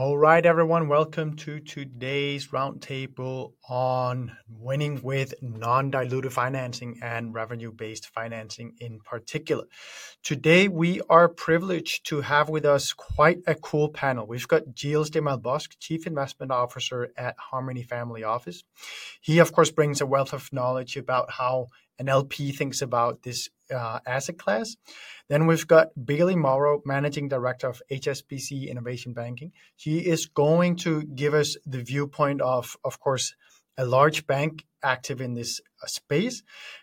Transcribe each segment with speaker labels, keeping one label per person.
Speaker 1: All right, everyone, welcome to today's roundtable on winning with non dilutive financing and revenue based financing in particular. Today, we are privileged to have with us quite a cool panel. We've got Gilles de Malbosc, Chief Investment Officer at Harmony Family Office. He, of course, brings a wealth of knowledge about how an LP thinks about this uh, asset class. Then we've got Bailey Morrow, Managing Director of HSBC Innovation Banking. He is going to give us the viewpoint of, of course, a large bank active in this uh, space.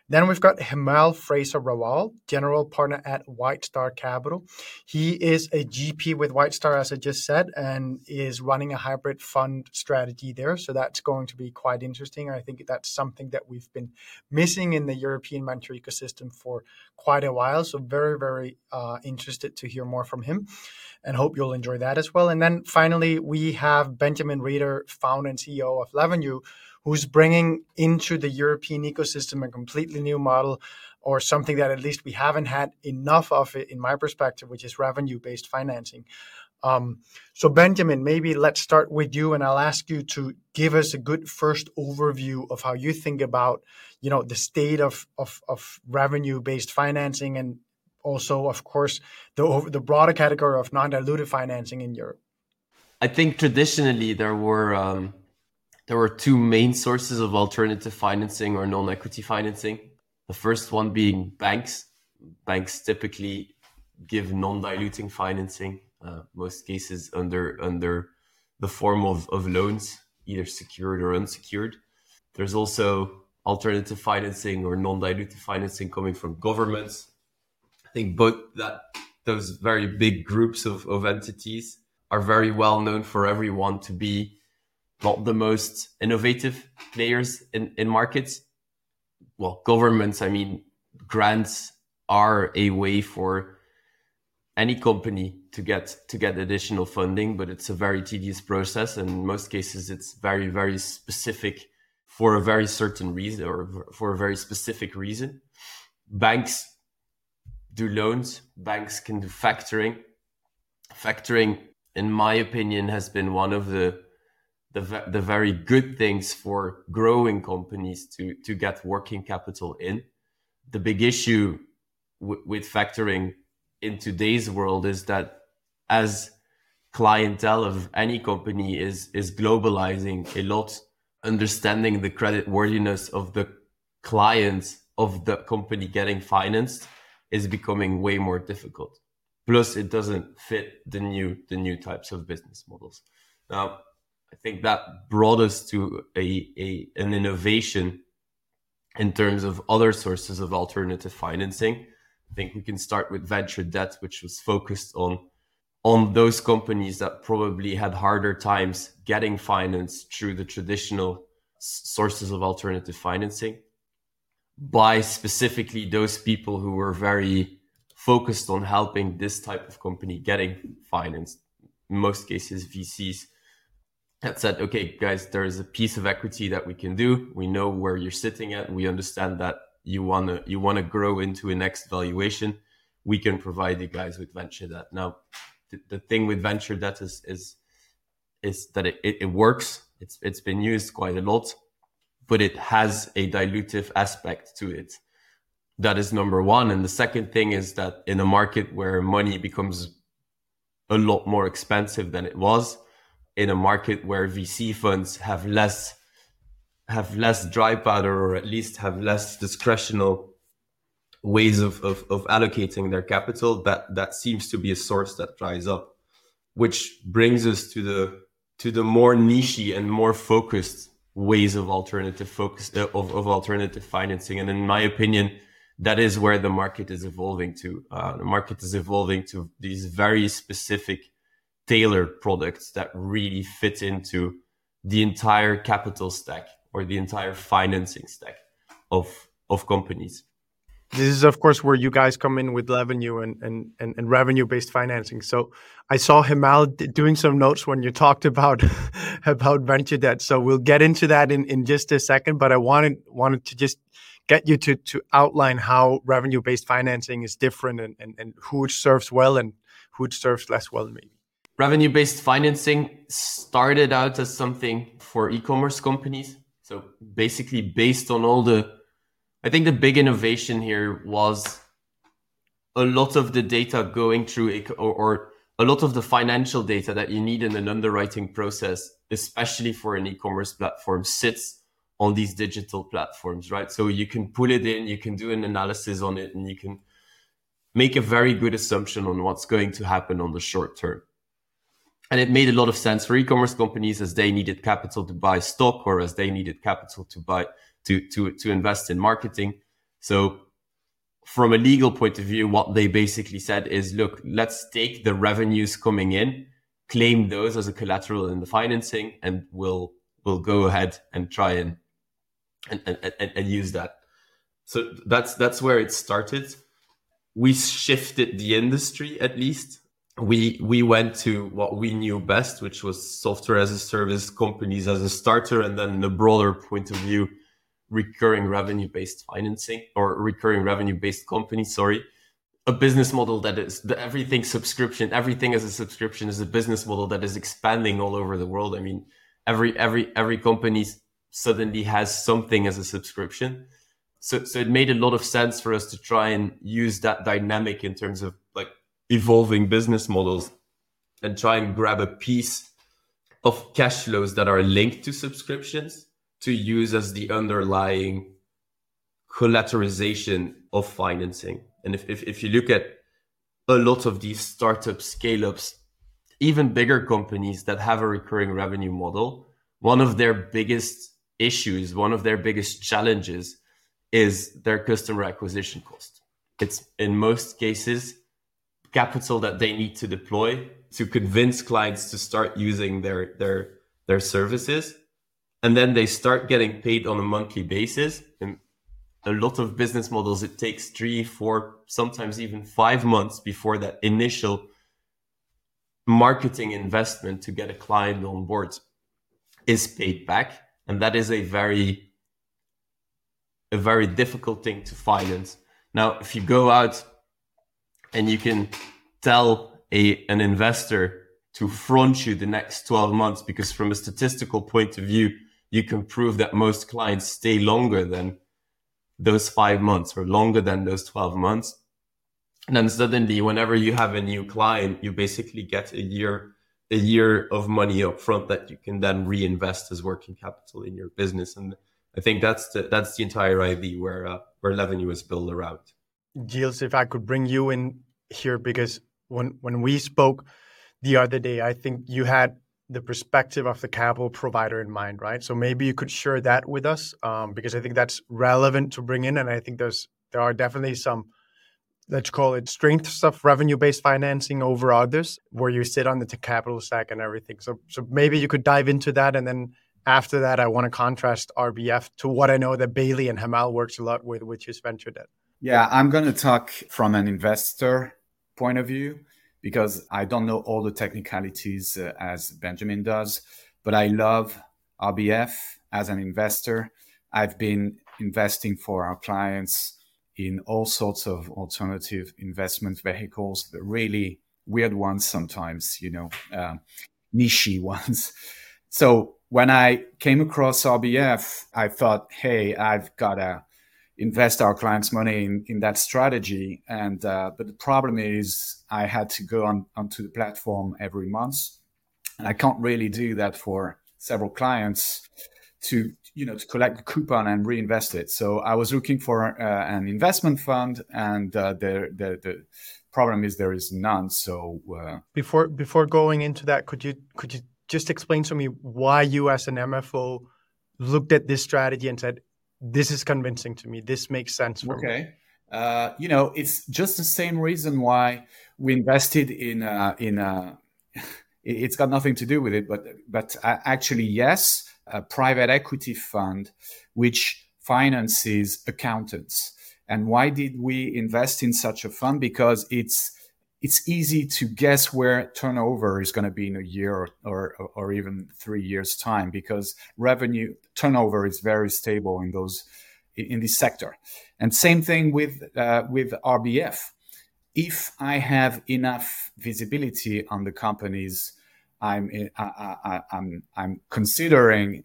Speaker 1: Then we've got Hemal Fraser Rawal, general partner at White Star Capital. He is a GP with White Star, as I just said, and is running a hybrid fund strategy there. So that's going to be quite interesting. I think that's something that we've been missing in the European venture ecosystem for quite a while. So very, very uh, interested to hear more from him and hope you'll enjoy that as well. And then finally, we have Benjamin Rieder, founder and CEO of Levenue who's bringing into the European ecosystem a completely new model or something that at least we haven't had enough of it in my perspective, which is revenue based financing. Um, so, Benjamin, maybe let's start with you, and I'll ask you to give us a good first overview of how you think about, you know, the state of of, of revenue based financing, and also, of course, the the broader category of non dilutive financing in Europe.
Speaker 2: I think traditionally there were um, there were two main sources of alternative financing or non-equity financing. The first one being banks. Banks typically give non-diluting financing, uh, most cases under under the form of, of loans, either secured or unsecured. There's also alternative financing or non-dilutive financing coming from governments. I think both that those very big groups of, of entities are very well known for everyone to be not the most innovative players in, in markets. Well, governments, I mean, grants are a way for any company to get to get additional funding, but it's a very tedious process. And in most cases, it's very, very specific for a very certain reason or for a very specific reason. Banks do loans, banks can do factoring. Factoring, in my opinion, has been one of the the, the very good things for growing companies to, to get working capital in. The big issue w- with factoring in today's world is that as clientele of any company is, is globalizing a lot, understanding the credit worthiness of the clients of the company getting financed is becoming way more difficult. Plus, it doesn't fit the new the new types of business models. Now, I think that brought us to a, a an innovation in terms of other sources of alternative financing. I think we can start with venture debt, which was focused on on those companies that probably had harder times getting finance through the traditional sources of alternative financing by specifically those people who were very focused on helping this type of company getting financed. In most cases, VCs that said, okay, guys, there is a piece of equity that we can do. We know where you're sitting at. We understand that you want to you want to grow into a next valuation. We can provide you guys with venture debt. Now, the, the thing with venture debt is is is that it, it, it works. It's it's been used quite a lot, but it has a dilutive aspect to it. That is number one. And the second thing is that in a market where money becomes a lot more expensive than it was, in a market where VC funds have less have less dry powder or at least have less discretional ways of, of, of allocating their capital, that that seems to be a source that dries up. Which brings us to the to the more nichey and more focused ways of alternative focus uh, of, of alternative financing. And in my opinion, that is where the market is evolving to. Uh, the market is evolving to these very specific tailored products that really fit into the entire capital stack or the entire financing stack of of companies.
Speaker 1: This is, of course, where you guys come in with revenue and, and, and, and revenue based financing. So I saw Hemal doing some notes when you talked about about venture debt. So we'll get into that in, in just a second. But I wanted wanted to just get you to to outline how revenue based financing is different and, and, and who it serves well and who it serves less well, maybe
Speaker 2: revenue based financing started out as something for e-commerce companies. So basically based on all the I think the big innovation here was a lot of the data going through or, or a lot of the financial data that you need in an underwriting process, especially for an e-commerce platform, sits on these digital platforms, right? So you can pull it in, you can do an analysis on it, and you can make a very good assumption on what's going to happen on the short term. And it made a lot of sense for e-commerce companies as they needed capital to buy stock or as they needed capital to buy to to to invest in marketing. So from a legal point of view, what they basically said is, look, let's take the revenues coming in, claim those as a collateral in the financing, and we'll we'll go ahead and try and and, and, and use that. So that's that's where it started. We shifted the industry at least. We we went to what we knew best, which was software as a service companies as a starter, and then the broader point of view, recurring revenue based financing or recurring revenue based company, sorry. A business model that is the everything subscription, everything as a subscription is a business model that is expanding all over the world. I mean, every every every company suddenly has something as a subscription. So so it made a lot of sense for us to try and use that dynamic in terms of evolving business models and try and grab a piece of cash flows that are linked to subscriptions to use as the underlying collateralization of financing. And if, if, if you look at a lot of these startup scale ups, even bigger companies that have a recurring revenue model, one of their biggest issues, one of their biggest challenges is their customer acquisition cost. It's in most cases capital that they need to deploy to convince clients to start using their their their services and then they start getting paid on a monthly basis. And a lot of business models, it takes three, four, sometimes even five months before that initial marketing investment to get a client on board is paid back. And that is a very, a very difficult thing to finance. Now, if you go out and you can tell a, an investor to front you the next 12 months, because from a statistical point of view, you can prove that most clients stay longer than those five months or longer than those 12 months. And then suddenly, whenever you have a new client, you basically get a year, a year of money up front that you can then reinvest as working capital in your business. And I think that's the, that's the entire idea where, uh, where Levenue is built around.
Speaker 1: Gilles, if I could bring you in here, because when, when we spoke the other day, I think you had the perspective of the capital provider in mind, right? So maybe you could share that with us um, because I think that's relevant to bring in, and I think there's there are definitely some let's call it strengths of revenue-based financing over others, where you sit on the capital stack and everything. So so maybe you could dive into that, and then after that, I want to contrast RBF to what I know that Bailey and Hemal works a lot with, which is venture debt.
Speaker 3: Yeah, I'm going to talk from an investor point of view because I don't know all the technicalities uh, as Benjamin does, but I love RBF as an investor. I've been investing for our clients in all sorts of alternative investment vehicles, the really weird ones sometimes, you know, uh, niche ones. So when I came across RBF, I thought, hey, I've got to invest our clients' money in, in that strategy. And uh, but the problem is, I had to go on onto the platform every month, and I can't really do that for several clients to you know to collect the coupon and reinvest it. So I was looking for uh, an investment fund, and uh, the, the the problem is there is none. So uh,
Speaker 1: before before going into that, could you could you just explain to me why you as an MFO looked at this strategy and said this is convincing to me. This makes sense for
Speaker 3: okay. me. Uh, you know, it's just the same reason why we invested in uh, in. Uh, it's got nothing to do with it, but but uh, actually, yes, a private equity fund which finances accountants. And why did we invest in such a fund? Because it's it's easy to guess where turnover is going to be in a year or, or, or even three years time because revenue turnover is very stable in those in this sector. And same thing with uh, with rbf if i have enough visibility on the companies I'm I, I, I'm I'm considering,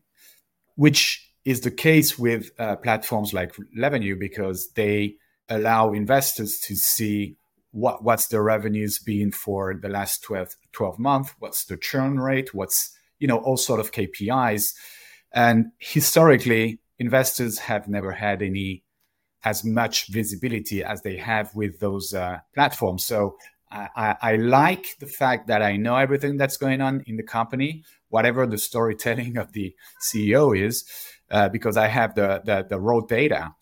Speaker 3: which is the case with uh, platforms like Levenue because they allow investors to see what what's the revenues been for the last 12, 12 months, what's the churn rate, what's you know all sort of KPIs, and historically investors have never had any as much visibility as they have with those uh, platforms. So I, I, like the fact that I know everything that's going on in the company, whatever the storytelling of the CEO is, uh, because I have the, the, the raw data.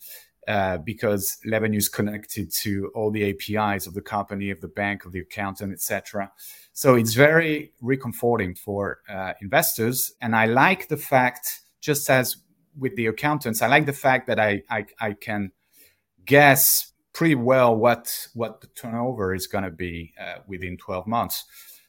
Speaker 3: Uh, because Levenue is connected to all the APIs of the company, of the bank, of the accountant, etc. So it's very reconforting for uh, investors, and I like the fact, just as with the accountants, I like the fact that I I, I can guess pretty well what what the turnover is going to be uh, within 12 months.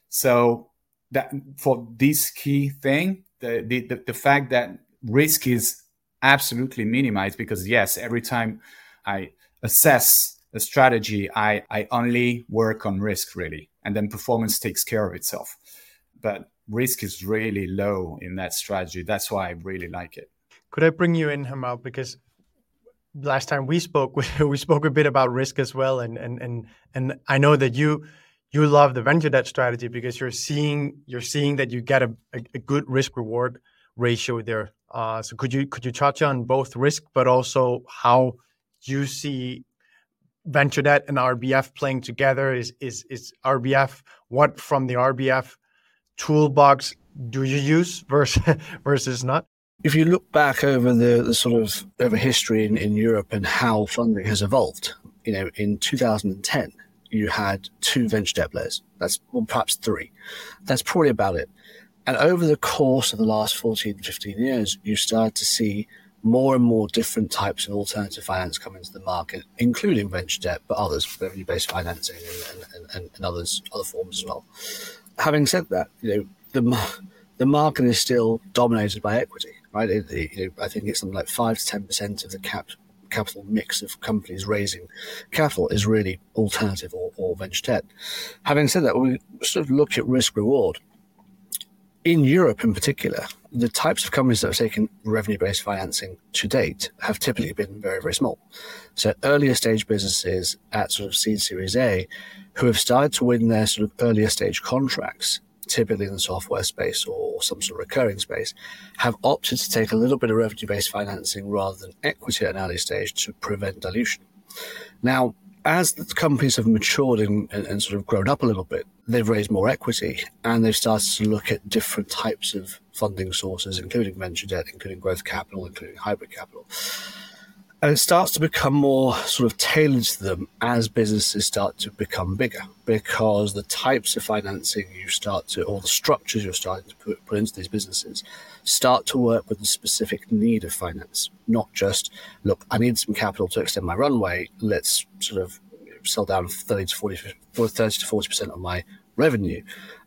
Speaker 3: So that for this key thing, the, the the fact that risk is absolutely minimized because yes, every time I assess a strategy, I I only work on risk really, and then performance takes care of itself. But risk is really low in that strategy. That's why I really like it.
Speaker 1: Could I bring you in, Hemal? Because last time we spoke, we spoke a bit about risk as well, and and and and I know that you you love the venture debt strategy because you're seeing you're seeing that you get a, a, a good risk reward ratio there. Uh, so could you could you touch on both risk, but also how you see venture debt and RBF playing together? Is is is RBF what from the RBF toolbox do you use versus versus not?
Speaker 4: if you look back over the, sort of over history in, in Europe and how funding has evolved, you know, in 2010, you had two venture debt players. That's well, perhaps three. That's probably about it. And over the course of the last 14, 15 years, you started to see more and more different types of alternative finance come into the market, including venture debt, but others, revenue-based financing and, and, and, others, other forms as well. Having said that, you know, the, the market is still dominated by equity right? It, it, I think it's something like five to ten percent of the cap capital mix of companies raising capital is really alternative or, or venture debt. Having said that, we sort of look at risk reward. In Europe, in particular, the types of companies that have taken revenue based financing to date have typically been very, very small. So, earlier stage businesses at sort of seed series A who have started to win their sort of earlier stage contracts typically in the software space or some sort of recurring space, have opted to take a little bit of revenue based financing rather than equity at an early stage to prevent dilution. Now, as the companies have matured and, and, sort of grown up a little bit, they've raised more equity and they've started to look at different types of funding sources, including venture debt, including growth capital, including hybrid capital. And it starts to become more sort of tailored to them as businesses start to become bigger because the types of financing you start to, or the structures you're starting to put, put into these businesses, start to work with the specific need of finance, not just, look, I need some capital to extend my runway. Let's sort of sell down 30 to 40, 30 to 40% of my revenue.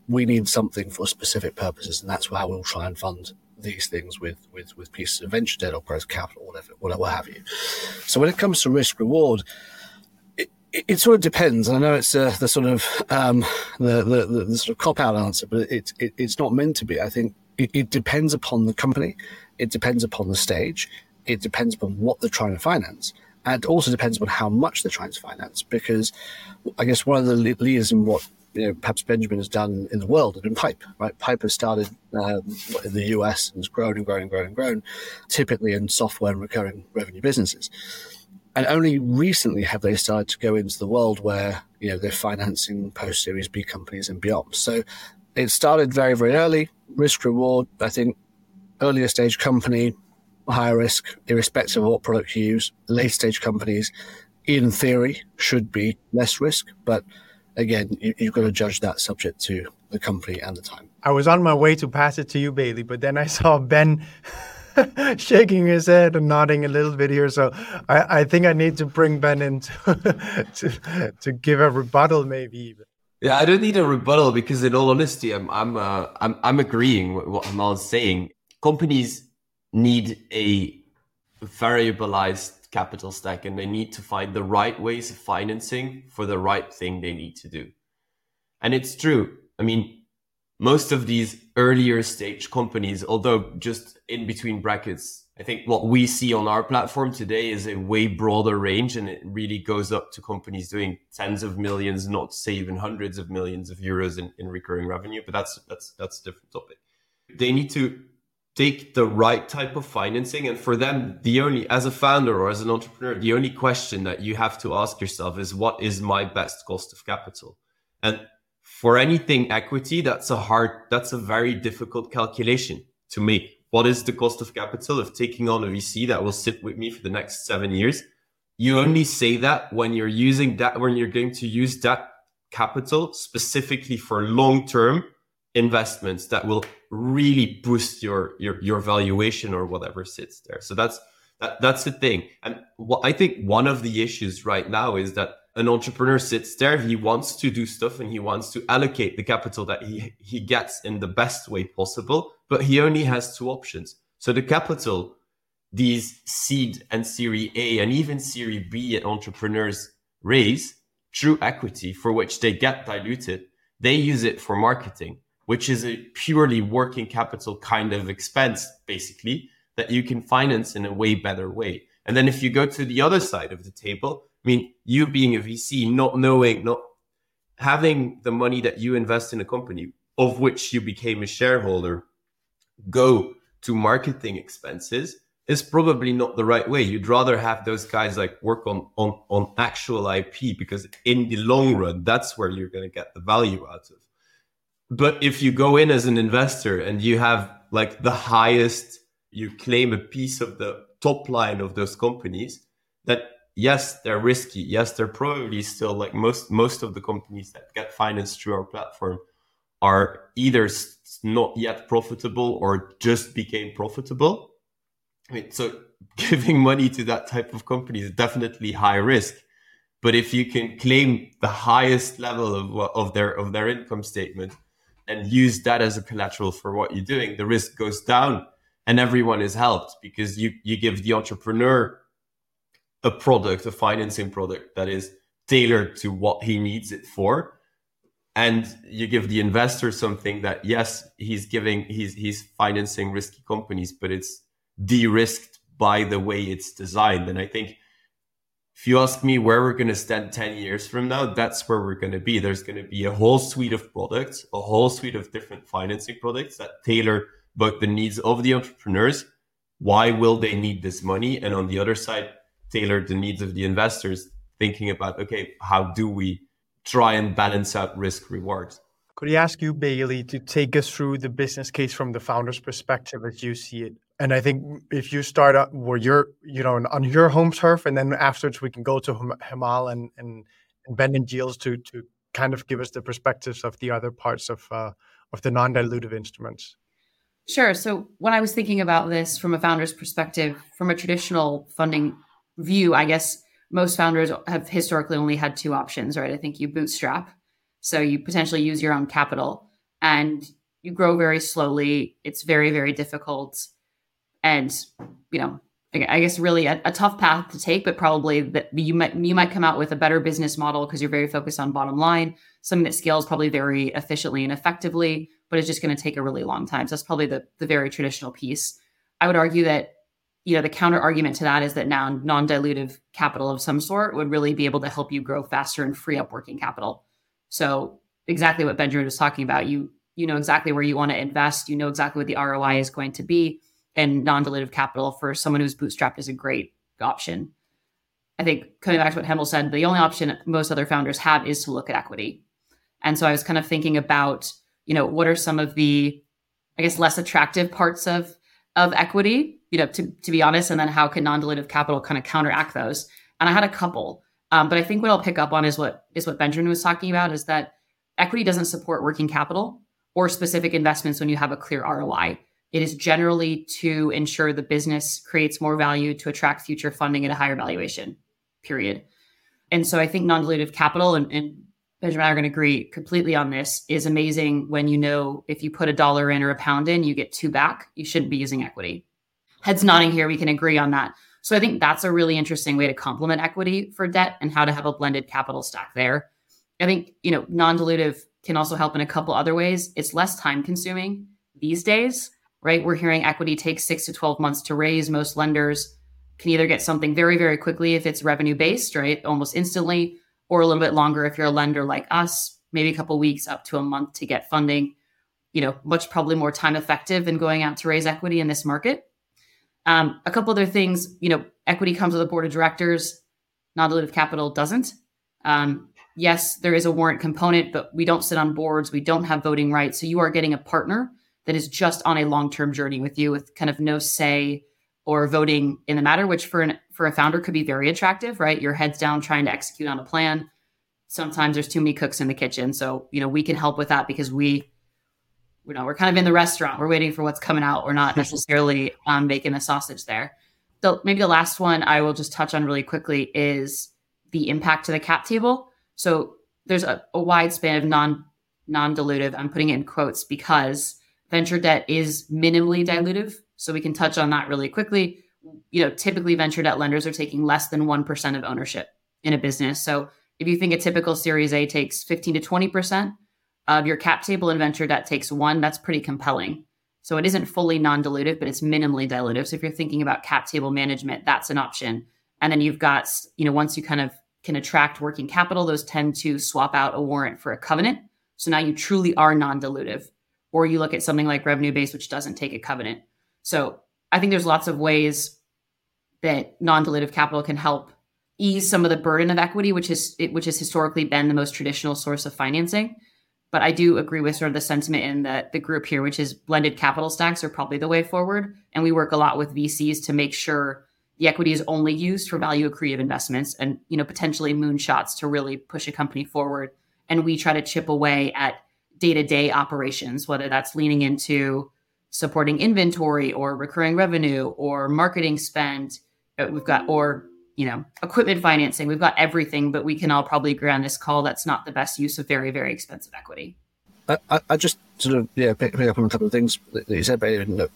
Speaker 4: We need something for specific purposes, and that's how we'll try and fund these things with, with, with pieces of venture debt or growth capital, whatever, whatever have you. So when it comes to risk reward, it, it, it sort of depends. I know it's uh, the sort of um, the, the, the, the, sort of cop out answer, but it, it, it's not meant to be. I think it, it depends upon the company, it depends upon the stage, it depends upon what they're trying to finance. And it also depends on how much they're trying to finance, because I guess one of the leaders in what you know, perhaps Benjamin has done in the world and in Pipe, right? Pipe has started um, in the US and has grown and grown and grown and grown, typically in software and recurring revenue businesses. And only recently have they started to go into the world where, you know, they're financing post Series B companies and beyond. So it started very, very early, risk reward. I think earlier stage company, higher risk, irrespective of what product you use. Late stage companies, in theory, should be less risk, but again, you, have got to judge that subject to the company and the time.
Speaker 1: I was on my way to pass it to you, Bailey, but then I saw Ben shaking his head and nodding a little bit here. So I, I think I need to bring Ben in to, to, to give a rebuttal, maybe even.
Speaker 2: Yeah, I don't need a rebuttal because, in all honesty, I'm I'm uh, I'm, I'm agreeing with what Hemal's saying. Companies need a variabilized capital stack and they need to find the right ways of financing for the right thing they need to do. And it's true. I mean, most of these earlier stage companies, although just in between brackets, I think what we see on our platform today is a way broader range and it really goes up to companies doing tens of millions, not say even hundreds of millions of euros in, in recurring revenue. But that's that's that's a different topic. They need to take the right type of financing. And for them, the only as a founder or as an entrepreneur, the only question that you have to ask yourself is what is my best cost of capital? And for anything equity, that's a hard, that's a very difficult calculation to make what is the cost of capital of taking on a VC that will sit with me for the next seven years? You only say that when you're using that, when you're going to use that capital specifically for long term investments that will really boost your, your, your valuation or whatever sits there. So that's, that, that's the thing. And what I think one of the issues right now is that an entrepreneur sits there, he wants to do stuff and he wants to allocate the capital that he, he gets in the best way possible, but he only has two options. So the capital these seed and Series A and even Series B entrepreneurs raise through equity for which they get diluted, they use it for marketing, which is a purely working capital kind of expense, basically, that you can finance in a way better way. And then if you go to the other side of the table, I mean, you being a VC, not knowing, not having the money that you invest in a company of which you became a shareholder go to marketing expenses is probably not the right way. You'd rather have those guys like work on on on actual IP because in the long run, that's where you're going to get the value out of. But if you go in as an investor and you have like the highest, you claim a piece of the top line of those companies, that yes, they're risky. Yes, they're probably still like most most of the companies that get financed through our platform are either not yet profitable or just became profitable. I mean, so giving money to that type of company is definitely high risk. But if you can claim the highest level of, of their of their income statement and use that as a collateral for what you're doing, the risk goes down and everyone is helped because you you give the entrepreneur a product, a financing product that is tailored to what he needs it for. And you give the investor something that, yes, he's giving, he's, he's financing risky companies, but it's de-risked by the way it's designed. And I think if you ask me where we're going to stand 10 years from now, that's where we're going to be. There's going to be a whole suite of products, a whole suite of different financing products that tailor both the needs of the entrepreneurs. Why will they need this money? And on the other side, tailor the needs of the investors, thinking about, okay, how do we try and balance out risk rewards?
Speaker 1: Could I ask you, Bailey, to take us through the business case from the founder's perspective as you see it? And I think if you start up where you're, you know, on your home turf, and then afterwards we can go to Hemal and and, and Ben and Gilles to to kind of give us the perspectives of the other parts of uh, of the non-dilutive instruments.
Speaker 5: Sure. So when I was thinking about this from a founder's perspective, from a traditional funding view, I guess most founders have historically only had two options, right? I think you bootstrap. So you potentially use your own capital and you grow very slowly. It's very, very difficult. And, you know, I guess really a, a tough path to take, but probably that you might you might come out with a better business model because you're very focused on bottom line, something that scales probably very efficiently and effectively, but it's just going to take a really long time. So that's probably the the very traditional piece. I would argue that you know the counter argument to that is that now non-dilutive capital of some sort would really be able to help you grow faster and free up working capital so exactly what benjamin was talking about you you know exactly where you want to invest you know exactly what the roi is going to be and non-dilutive capital for someone who's bootstrapped is a great option i think coming back to what Hemal said the only option most other founders have is to look at equity and so i was kind of thinking about you know what are some of the i guess less attractive parts of of equity you know, to, to be honest, and then how can non-dilutive capital kind of counteract those? And I had a couple, um, but I think what I'll pick up on is what is what Benjamin was talking about is that equity doesn't support working capital or specific investments when you have a clear ROI. It is generally to ensure the business creates more value to attract future funding at a higher valuation. Period. And so I think non-dilutive capital and, and Benjamin and I are going to agree completely on this is amazing when you know if you put a dollar in or a pound in, you get two back. You shouldn't be using equity heads nodding here. We can agree on that. So I think that's a really interesting way to complement equity for debt and how to have a blended capital stack there. I think, you know, non-dilutive can also help in a couple other ways. It's less time consuming these days, right? We're hearing equity takes six to 12 months to raise. Most lenders can either get something very, very quickly if it's revenue based, right? Almost instantly, or a little bit longer if you're a lender like us, maybe a couple weeks up to a month to get funding. You know, much probably more time effective than going out to raise equity in this market. Um, a couple other things, you know, equity comes with a board of directors, non dilutive capital doesn't. Um, yes, there is a warrant component, but we don't sit on boards. We don't have voting rights. So you are getting a partner that is just on a long term journey with you with kind of no say or voting in the matter, which for an for a founder could be very attractive, right? Your head's down trying to execute on a plan. Sometimes there's too many cooks in the kitchen. So, you know, we can help with that because we you know, we're kind of in the restaurant. We're waiting for what's coming out. We're not necessarily um, making the sausage there. so maybe the last one I will just touch on really quickly is the impact to the cap table. So there's a, a wide span of non non dilutive. I'm putting it in quotes because venture debt is minimally dilutive. So we can touch on that really quickly. You know, typically venture debt lenders are taking less than 1% of ownership in a business. So if you think a typical Series A takes 15 to 20% of your cap table in venture debt takes one, that's pretty compelling. So it isn't fully non dilutive, but it's minimally dilutive. So if you're thinking about cap table management, that's an option. And then you've got, you know, once you kind of can attract working capital, those tend to swap out a warrant for a covenant. So now you truly are non dilutive. Or you look at something like revenue base, which doesn't take a covenant. So I think there's lots of ways that non dilutive capital can help ease some of the burden of equity, which is which has historically been the most traditional source of financing. But I do agree with sort of the sentiment in the, the group here, which is blended capital stacks are probably the way forward. And we work a lot with VCs to make sure the equity is only used for value accretive investments and you know potentially moonshots to really push a company forward and we try to chip away at day-to-day operations whether that's leaning into supporting inventory or recurring revenue or marketing spend. Uh, we've got or you know equipment financing. We've got everything but we can all probably agree on this call that's not the best use of very very expensive equity.
Speaker 4: I, I just sort of yeah pick, pick, up on a couple of things that you said but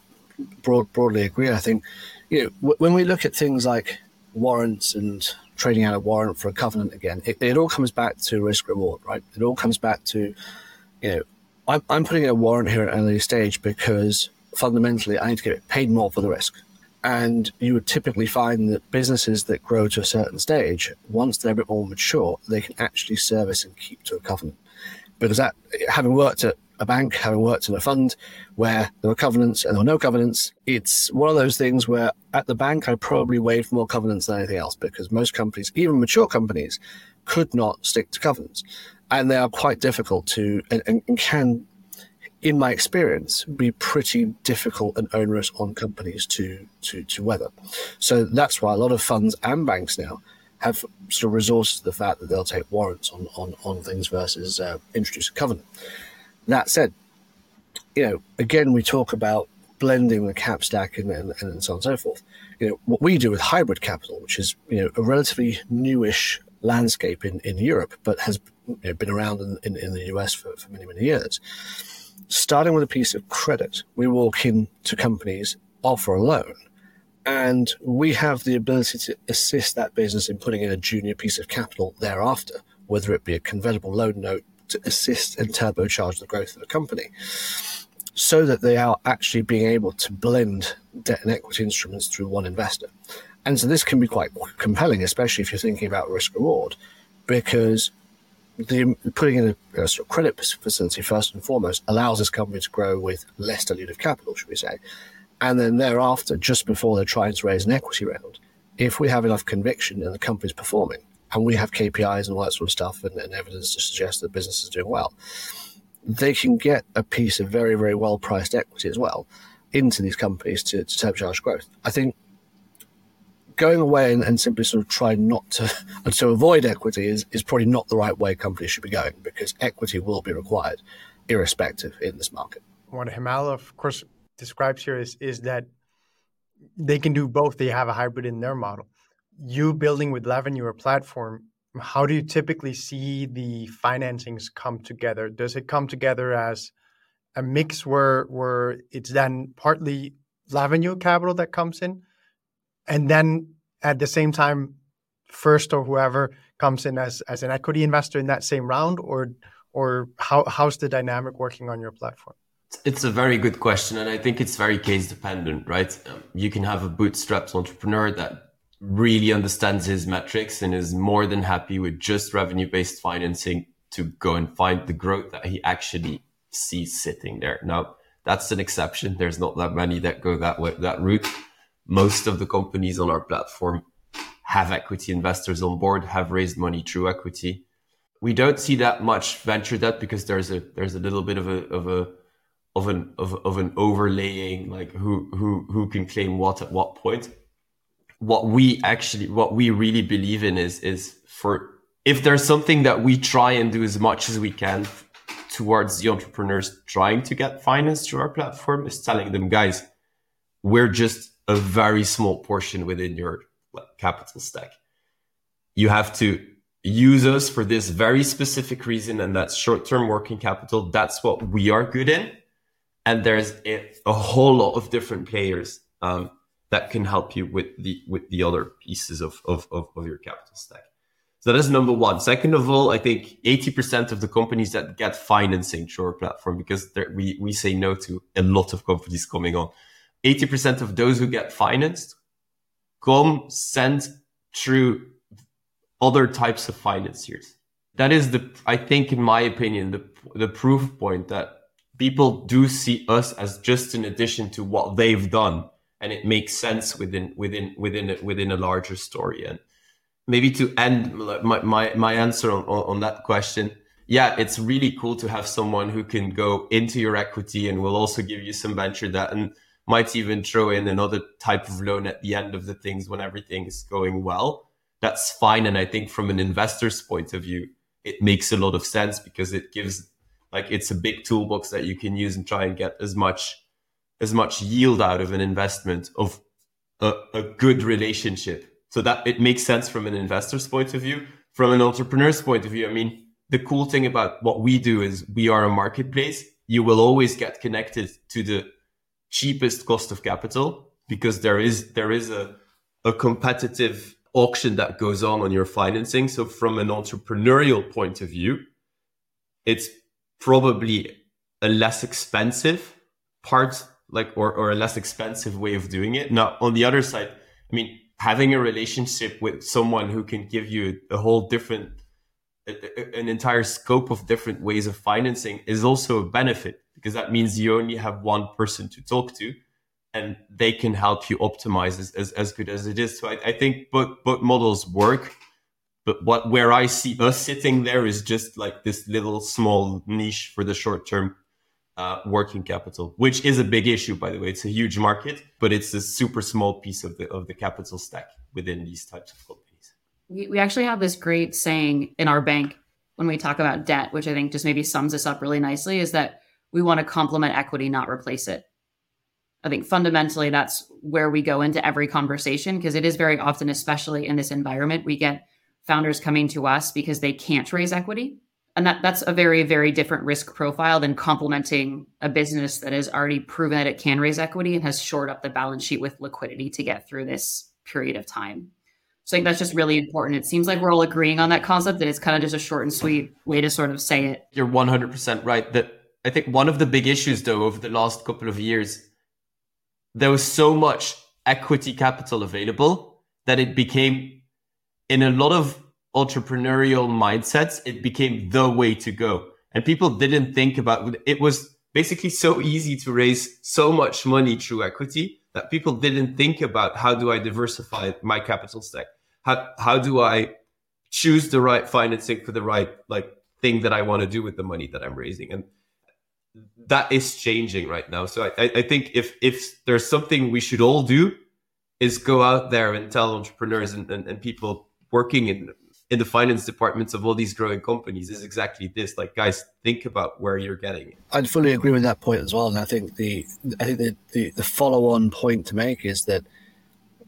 Speaker 4: broad, broadly agree i think you know, when we look at things like warrants and trading out a warrant for a covenant again, it, it all comes back to risk reward, right? It all comes back to, you know, I'm, I'm putting a warrant here at an early stage because fundamentally I need to get paid more for the risk. And you would typically find that businesses that grow to a certain stage, once they're a bit more mature, they can actually service and keep to a covenant. Because that, having worked at a bank, having worked in a fund where there were covenants and there were no covenants, it's one of those things where at the bank I probably waived more covenants than anything else because most companies, even mature companies, could not stick to covenants. And they are quite difficult to and, and can, in my experience, be pretty difficult and onerous on companies to to to weather. So that's why a lot of funds and banks now have sort of resourced to the fact that they'll take warrants on on, on things versus uh, introduce a covenant. That said, you know, again, we talk about blending the cap stack and, and, and so on and so forth. You know, what we do with hybrid capital, which is, you know, a relatively newish landscape in, in Europe, but has you know, been around in, in, in, the US for, for many, many years. Starting with a piece of credit, we walk into companies, offer a loan, and we have the ability to assist that business in putting in a junior piece of capital thereafter, whether it be a convertible loan note to assist and turbocharge the growth of the company so that they are actually being able to blend debt and equity instruments through one investor. And so this can be quite compelling, especially if you're thinking about risk reward, because the putting in a, a, sort of credit facility first and foremost allows this company to grow with less dilutive capital, should we say. And then thereafter, just before they're trying to raise an equity round, if we have enough conviction and the company's performing, and we have KPIs and all that sort of stuff and, and evidence to suggest that the business is doing well, they can get a piece of very, very well priced equity as well into these companies to, to turbocharge growth. I think going away and, and, simply sort of trying not to to avoid equity is, is probably not the right way companies should be going because equity will be required irrespective in this market.
Speaker 1: What Hemal of course describes here is is that they can do both. They have a hybrid in their model you building with Levenue your platform, how do you typically see the financings come together? Does it come together as a mix where where it's then partly Levenue capital that comes in, and then at the same time, first or whoever comes in as as an equity investor in that same round, or or how how's the dynamic working on your platform?
Speaker 2: It's a very good question, and I think it's very case dependent, right? Um, you can have a bootstrapped entrepreneur that really understands his metrics and is more than happy with just revenue based financing to go and find the growth that he actually sees sitting there. Now, that's an exception. There's not that many that go that way, that route. Most of the companies on our platform have equity investors on board, have raised money through equity. We don't see that much venture debt because there's a there's a little bit of a of a of an of, of an overlaying like who who who can claim what at what point. What we actually what we really believe in is is for if there's something that we try and do as much as we can towards the entrepreneurs trying to get finance through our platform is telling them, guys, we're just a very small portion within your capital stack. You have to use us for this very specific reason, and that's short term working capital. That's what we are good in. And there's a, a whole lot of different players um, that can help you with the with the other pieces of, of, of, of your capital stack. So that is number one. Second of all, I think 80% of the companies that get financing through our platform, because we, we say no to a lot of companies coming on, 80% of those who get financed come sent through other types of financiers. That is the, I think, in my opinion, the, the proof point that people do see us as just an addition to what they've done. And it makes sense within, within, within, within a larger story. And maybe to end my, my, my answer on, on that question, yeah, it's really cool to have someone who can go into your equity and will also give you some venture debt and might even throw in another type of loan at the end of the things when everything is going well. That's fine. And I think from an investor's point of view, it makes a lot of sense because it gives like it's a big toolbox that you can use and try and get as much as much yield out of an investment of a, a good relationship so that it makes sense from an investor's point of view. From an entrepreneur's point of view, I mean, the cool thing about what we do is we are a marketplace. You will always get connected to the cheapest cost of capital because there is there is a, a competitive auction that goes on on your financing. So from an entrepreneurial point of view, it's probably a less expensive part, like or, or a less expensive way of doing it. Now on the other side, I mean, having a relationship with someone who can give you a whole different an entire scope of different ways of financing is also a benefit because that means you only have one person to talk to and they can help you optimize as, as, as good as it is so I, I think both both models work but what where i see us sitting there is just like this little small niche for the short term uh, working capital, which is a big issue, by the way. It's a huge market, but it's a super small piece of the of the capital stack within these types of companies.
Speaker 5: We, we actually have this great saying in our bank when we talk about debt, which I think just maybe sums this up really nicely, is that we want to complement equity, not replace it. I think fundamentally that's where we go into every conversation because it is very often, especially in this environment, we get founders coming to us because they can't raise equity and that that's a very very different risk profile than complementing a business that has already proven that it can raise equity and has shored up the balance sheet with liquidity to get through this period of time so i think that's just really important it seems like we're all agreeing on that concept that it's kind of just a short and sweet way to sort of say it
Speaker 2: you're 100% right that i think one of the big issues though over the last couple of years there was so much equity capital available that it became in a lot of entrepreneurial mindsets, it became the way to go. And people didn't think about it was basically so easy to raise so much money through equity that people didn't think about how do I diversify my capital stack? How how do I choose the right financing for the right like thing that I want to do with the money that I'm raising? And that is changing right now. So I, I think if if there's something we should all do is go out there and tell entrepreneurs and, and, and people working in in the finance departments of all these growing companies is exactly this. Like, guys, think about where you're getting it.
Speaker 4: I'd fully agree with that point as well. And I think the I think the, the, the follow on point to make is that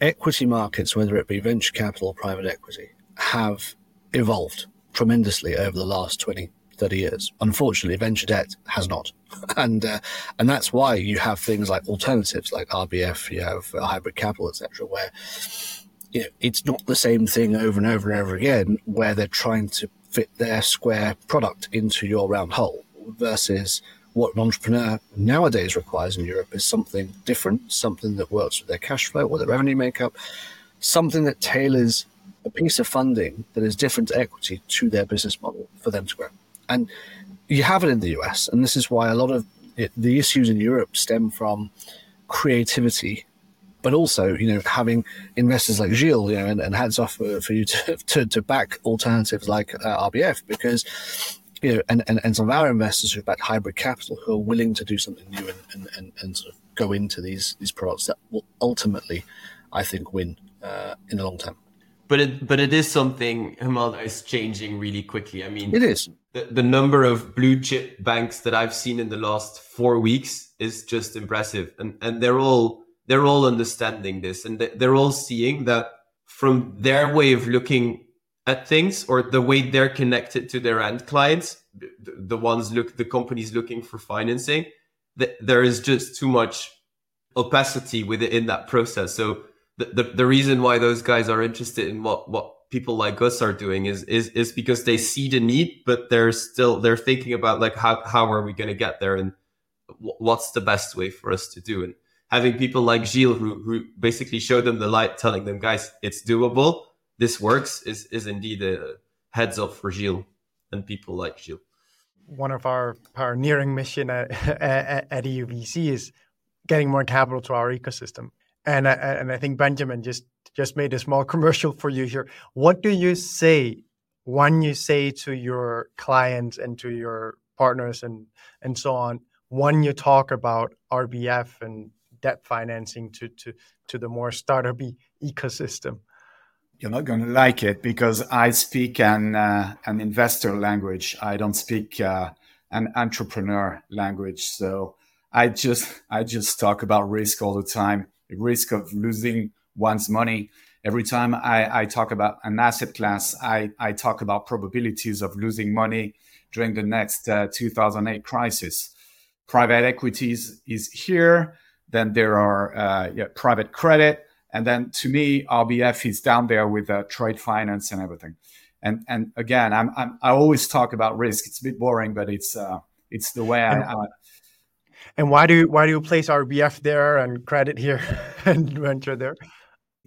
Speaker 4: equity markets, whether it be venture capital or private equity, have evolved tremendously over the last 20, 30 years. Unfortunately, venture debt has not. and uh, and that's why you have things like alternatives like RBF, you have hybrid capital, etc., where you know, it's not the same thing over and over and over again where they're trying to fit their square product into your round hole versus what an entrepreneur nowadays requires in Europe is something different, something that works with their cash flow or their revenue makeup, something that tailors a piece of funding that is different to equity to their business model for them to grow. And you have it in the US, and this is why a lot of it, the issues in Europe stem from creativity, but also you know having investors like Gilles, you know, and, and hats off for, for you to, to, to back alternatives like uh, RBF because you know, and, and, and some of our investors who've backed hybrid capital who are willing to do something new and, and, and, and sort of go into these these products that will ultimately, I think, win uh, in the long term.
Speaker 2: But it but it is something Hemal that is changing really quickly. I mean,
Speaker 4: it is
Speaker 2: the, the number of blue chip banks that I've seen in the last four weeks is just impressive, and and they're all they're all understanding this, and they're all seeing that from their way of looking at things or the way they're connected to their end clients, the, ones look, the companies looking for financing, that there is just too much opacity within that process. So the, the, the reason why those guys are interested in what, what people like us are doing is, is, is because they see the need, but they're still, they're thinking about like, how, how are we going to get there? And what's the best way for us to do? And having people like Gilles who, who basically show them the light, telling them, guys, it's doable this works is is indeed the heads up for Gilles and people like Gilles.
Speaker 1: One of our pioneering mission at, at, at EUVC is getting more capital to our ecosystem. And I, and I think Benjamin just just made a small commercial for you here. What do you say when you say to your clients and to your partners and and so on when you talk about RBF and debt financing to to to the more startup ecosystem?
Speaker 3: You're not going to like it because I speak an uh, an investor language. I don't speak uh, an entrepreneur language. So I just I just talk about risk all the time. The risk of losing one's money. Every time I, I talk about an asset class, I, I talk about probabilities of losing money during the next uh, 2008 crisis. Private equities is here. Then there are uh, yeah, private credit and then to me, RBF is down there with uh, trade finance and everything. And and again, I'm, I'm, i always talk about risk. It's a bit boring, but it's uh, it's the way I, I.
Speaker 1: And why do you, why do you place RBF there and credit here and venture there?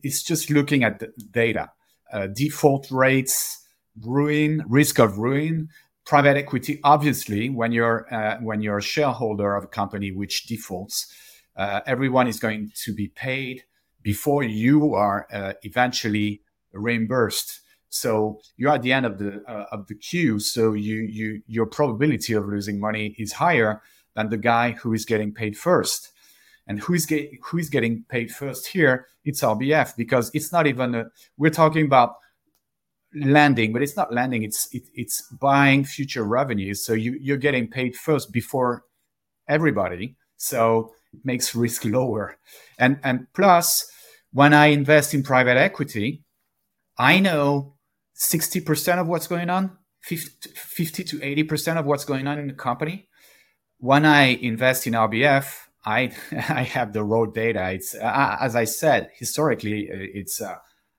Speaker 3: It's just looking at the data, uh, default rates, ruin, risk of ruin, private equity. Obviously, when you're uh, when you're a shareholder of a company which defaults, uh, everyone is going to be paid before you are uh, eventually reimbursed. So you're at the end of the uh, of the queue. So you you your probability of losing money is higher than the guy who is getting paid first. And who is get, who is getting paid first here? It's RBF because it's not even a, we're talking about lending, but it's not lending. It's it, it's buying future revenues. So you you're getting paid first before everybody. So it makes risk lower. And and plus when I invest in private equity, I know 60% of what's going on, 50, 50 to 80% of what's going on in the company. When I invest in RBF, I I have the raw data. It's uh, as I said, historically, uh, it's uh,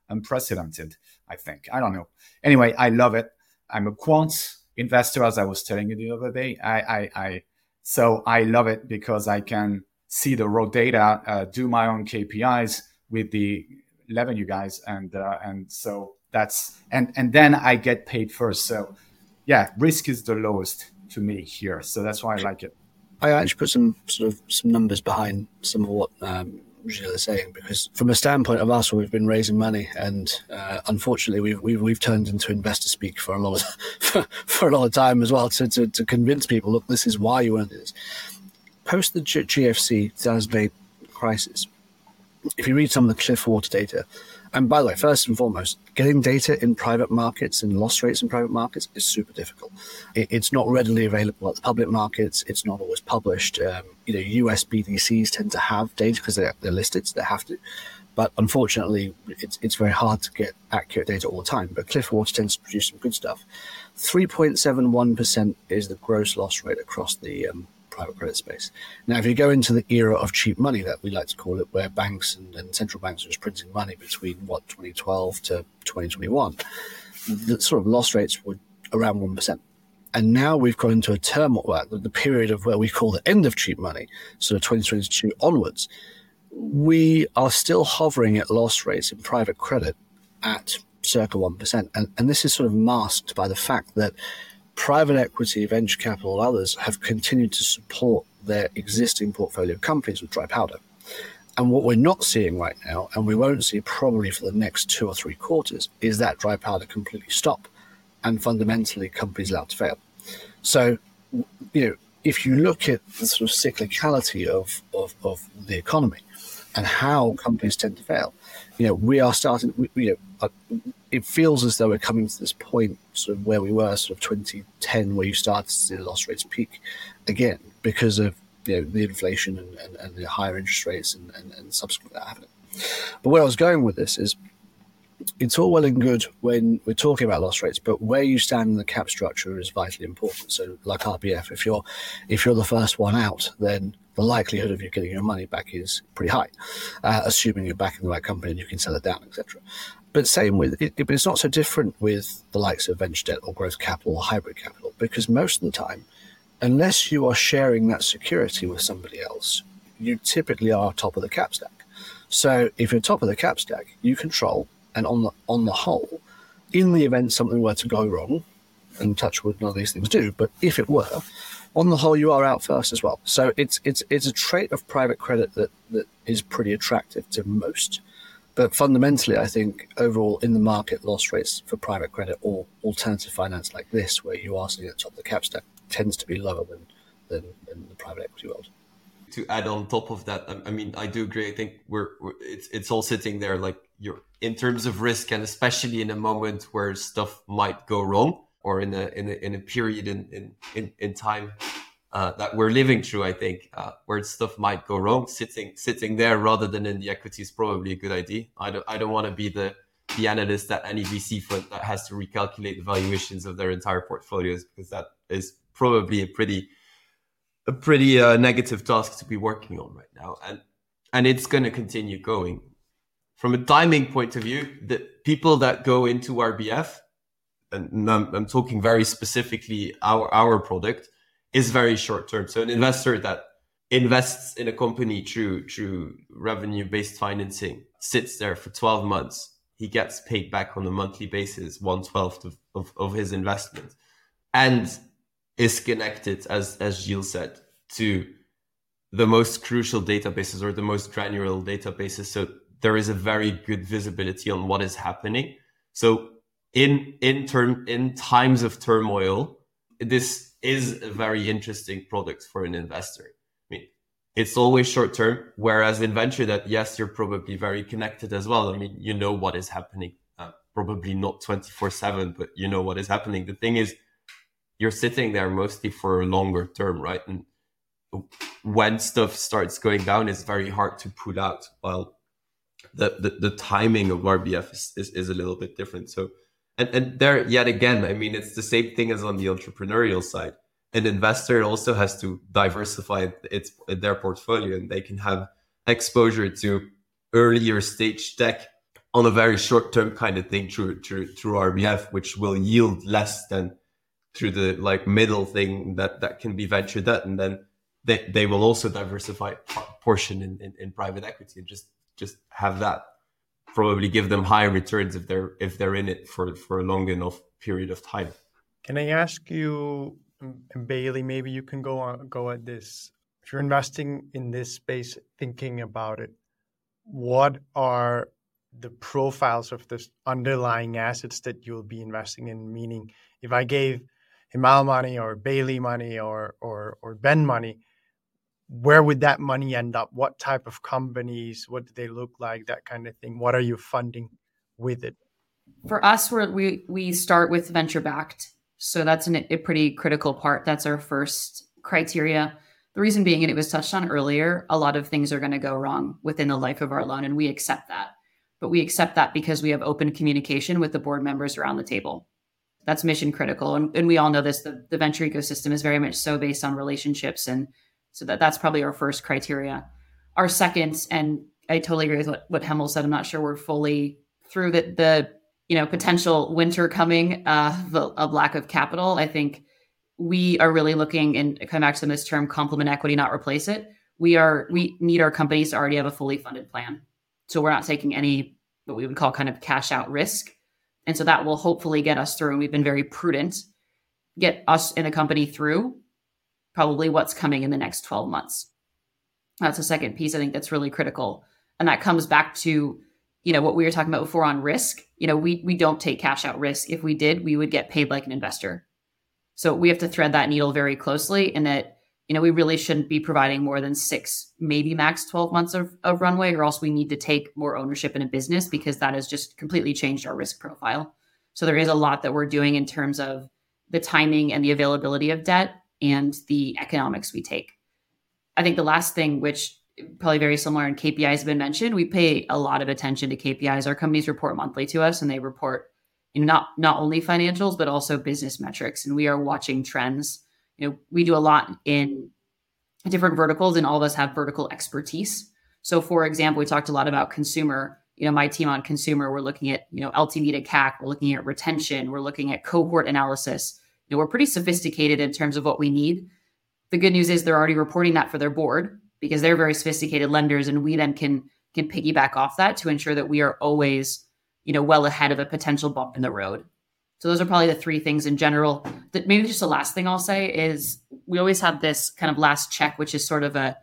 Speaker 3: unprecedented. I think I don't know. Anyway, I love it. I'm a quant investor, as I was telling you the other day. I I, I so I love it because I can see the raw data, uh, do my own KPIs, with the revenue guys, and uh, and so that's and and then I get paid first. So yeah, risk is the lowest to me here, so that's why I like it.
Speaker 4: I actually put some sort of some numbers behind some of what um, Gilles is saying because from a standpoint of us, we've been raising money, and uh, unfortunately, we've, we've we've turned into investor speak for a lot of for, for a lot of time as well to, to, to convince people, look, this is why you want this. Post the G- GFC 2008 crisis, if you read some of the Cliffwater data, and by the way, first and foremost, getting data in private markets and loss rates in private markets is super difficult. It, it's not readily available at the public markets. It's not always published. Um, you know, US BDCs tend to have data because they're, they're listed, so they have to. But unfortunately, it's, it's very hard to get accurate data all the time. But Cliffwater tends to produce some good stuff. 3.71% is the gross loss rate across the um, private credit space. Now, if you go into the era of cheap money that we like to call it, where banks and, and central banks are just printing money between what 2012 to 2021, the sort of loss rates were around 1%. And now we've gone into a term, well, the period of where we call the end of cheap money, of 2022 onwards. We are still hovering at loss rates in private credit at circa 1%. And, and this is sort of masked by the fact that private equity, venture capital, and others have continued to support their existing portfolio companies with dry powder. And what we're not seeing right now, and we won't see probably for the next two or three quarters, is that dry powder completely stop and fundamentally companies allowed to fail. So, you know, if you look at the sort of cyclicality of, of, of the economy and how companies tend to fail, you know, we are starting, you know, uh, it feels as though we're coming to this point sort of where we were sort of 2010, where you started to see the loss rates peak again because of you know, the inflation and, and, and the higher interest rates and, and, and subsequent that happening. But where I was going with this is it's all well and good when we're talking about loss rates, but where you stand in the cap structure is vitally important. So, like RBF, if you're if you're the first one out, then the likelihood of you getting your money back is pretty high, uh, assuming you're back in the right company and you can sell it down, etc. But same with it, but it's not so different with the likes of venture debt or growth capital or hybrid capital because most of the time unless you are sharing that security with somebody else, you typically are top of the cap stack. So if you're top of the cap stack, you control, and on the on the whole, in the event something were to go wrong, and touch wood, none of these things do, but if it were, on the whole, you are out first as well. So it's it's it's a trait of private credit that that is pretty attractive to most. But fundamentally, I think overall in the market, loss rates for private credit or alternative finance like this, where you are sitting at the top of the cap stack, tends to be lower than than the private equity world.
Speaker 2: To add on top of that, I mean, I do agree. I think we're, we're it's it's all sitting there like you're in terms of risk, and especially in a moment where stuff might go wrong, or in a in a, in a period in in in, in time uh, that we're living through, I think, uh, where stuff might go wrong, sitting sitting there rather than in the equity is probably a good idea. I don't I don't want to be the the analyst at any VC fund that has to recalculate the valuations of their entire portfolios because that is probably a pretty a pretty uh, negative task to be working on right now, and and it's going to continue going. From a timing point of view, the people that go into RBF, and I'm, I'm talking very specifically our our product, is very short term. So an investor that invests in a company through through revenue based financing sits there for 12 months. He gets paid back on a monthly basis, one twelfth of, of, of his investment. And is connected, as as Gilles said, to the most crucial databases or the most granular databases. So there is a very good visibility on what is happening. So in in term in times of turmoil, this is a very interesting product for an investor. I mean, it's always short term, whereas in venture that yes, you're probably very connected as well. I mean, you know what is happening. Uh, probably not 24 7, but you know what is happening. The thing is, you're sitting there mostly for a longer term, right? And when stuff starts going down, it's very hard to pull out. While the the, the timing of RBF is, is, is a little bit different. So, and and there yet again, I mean, it's the same thing as on the entrepreneurial side. An investor also has to diversify its their portfolio, and they can have exposure to earlier stage tech on a very short term kind of thing through through through RBF, which will yield less than through the like middle thing that that can be venture debt and then they, they will also diversify portion in, in, in private equity and just just have that probably give them higher returns if they're if they're in it for for a long enough period of time.
Speaker 1: Can i ask you bailey maybe you can go on go at this. If you're investing in this space thinking about it what are the profiles of the underlying assets that you'll be investing in? Meaning if i gave Hemal money or Bailey money or or or Ben money, where would that money end up? What type of companies? What do they look like? That kind of thing. What are you funding with it?
Speaker 5: For us, we we start with venture backed, so that's an, a pretty critical part. That's our first criteria. The reason being, and it was touched on earlier, a lot of things are going to go wrong within the life of our loan, and we accept that. But we accept that because we have open communication with the board members around the table that's mission critical and, and we all know this the, the venture ecosystem is very much so based on relationships and so that that's probably our first criteria our second and i totally agree with what, what Hemal said i'm not sure we're fully through the, the you know potential winter coming uh, of lack of capital, I think we are really looking and come back to this term complement equity, not replace it. We are we need our companies to already have a fully funded plan, so we're not taking any what we would call kind of cash out risk, and so that will hopefully get us through. And we've been very prudent, get us in a company through probably what's coming in the next 12 months. That's a second piece I think that's really critical. And that comes back to, you know, what we were talking about before on risk. You know, we we don't take cash out risk. If we did, we would get paid like an investor. So we have to thread that needle very closely and that, you know, we really shouldn't be providing more than six, maybe max 12 months of, of runway, or else we need to take more ownership in a business because that has just completely changed our risk profile. So there is a lot that we're doing in terms of the timing and the availability of debt and the economics we take. I think the last thing, which probably very similar in KPIs have been mentioned, we pay a lot of attention to KPIs. Our companies report monthly to us and they report you know, not not only financials, but also business metrics. And we are watching trends. You know, we do a lot in different verticals and all of us have vertical expertise. So for example, we talked a lot about consumer you know my team on consumer we're looking at you know ltv to cac we're looking at retention we're looking at cohort analysis know, we're pretty sophisticated in terms of what we need. The good news is they're already reporting that for their board because they're very sophisticated lenders, and we then can can piggyback off that to ensure that we are always, you know, well ahead of a potential bump in the road. So those are probably the three things in general. That maybe just the last thing I'll say is we always have this kind of last check, which is sort of a